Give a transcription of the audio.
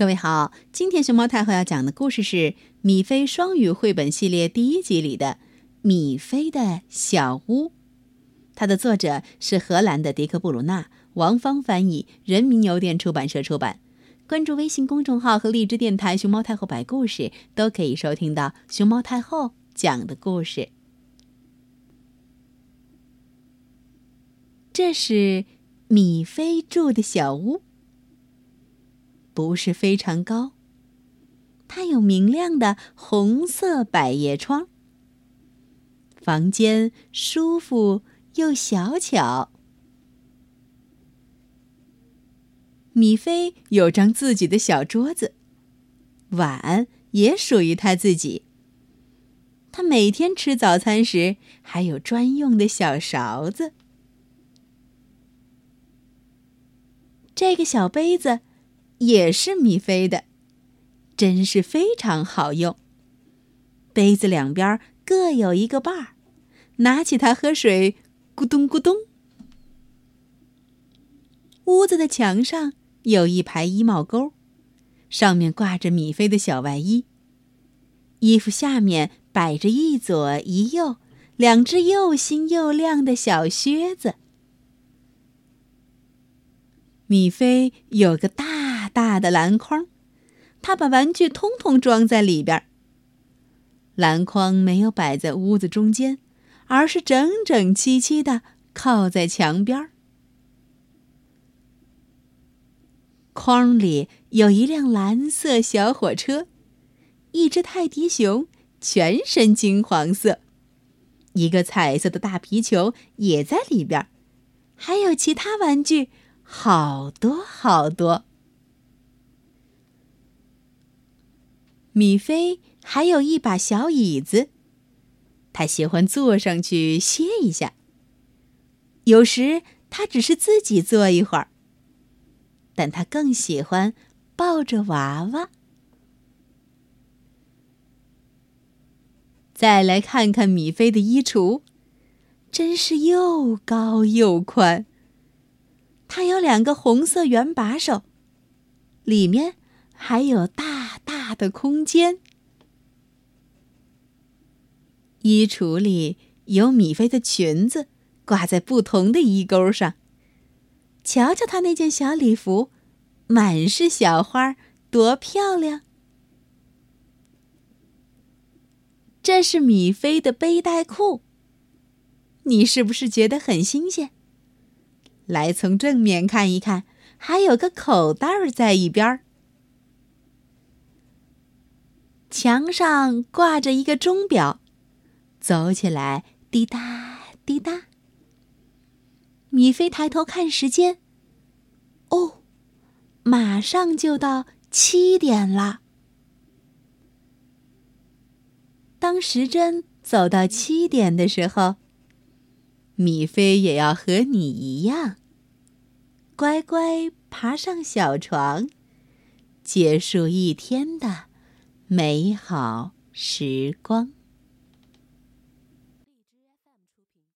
各位好，今天熊猫太后要讲的故事是《米菲双语绘本系列》第一集里的《米菲的小屋》，它的作者是荷兰的迪克·布鲁纳，王芳翻译，人民邮电出版社出版。关注微信公众号和荔枝电台“熊猫太后摆故事”，都可以收听到熊猫太后讲的故事。这是米菲住的小屋。不是非常高。它有明亮的红色百叶窗，房间舒服又小巧。米菲有张自己的小桌子，碗也属于他自己。他每天吃早餐时还有专用的小勺子。这个小杯子。也是米菲的，真是非常好用。杯子两边各有一个把儿，拿起它喝水，咕咚咕咚。屋子的墙上有一排衣帽钩，上面挂着米菲的小外衣。衣服下面摆着一左一右两只又新又亮的小靴子。米菲有个大。大的篮筐，他把玩具通通装在里边。篮筐没有摆在屋子中间，而是整整齐齐的靠在墙边。筐里有一辆蓝色小火车，一只泰迪熊，全身金黄色，一个彩色的大皮球也在里边，还有其他玩具，好多好多。米菲还有一把小椅子，他喜欢坐上去歇一下。有时他只是自己坐一会儿，但他更喜欢抱着娃娃。再来看看米菲的衣橱，真是又高又宽。它有两个红色圆把手，里面还有大。大的空间，衣橱里有米菲的裙子，挂在不同的衣钩上。瞧瞧她那件小礼服，满是小花，多漂亮！这是米菲的背带裤，你是不是觉得很新鲜？来，从正面看一看，还有个口袋在一边。墙上挂着一个钟表，走起来滴答滴答。米菲抬头看时间，哦，马上就到七点了。当时针走到七点的时候，米菲也要和你一样，乖乖爬上小床，结束一天的。美好时光。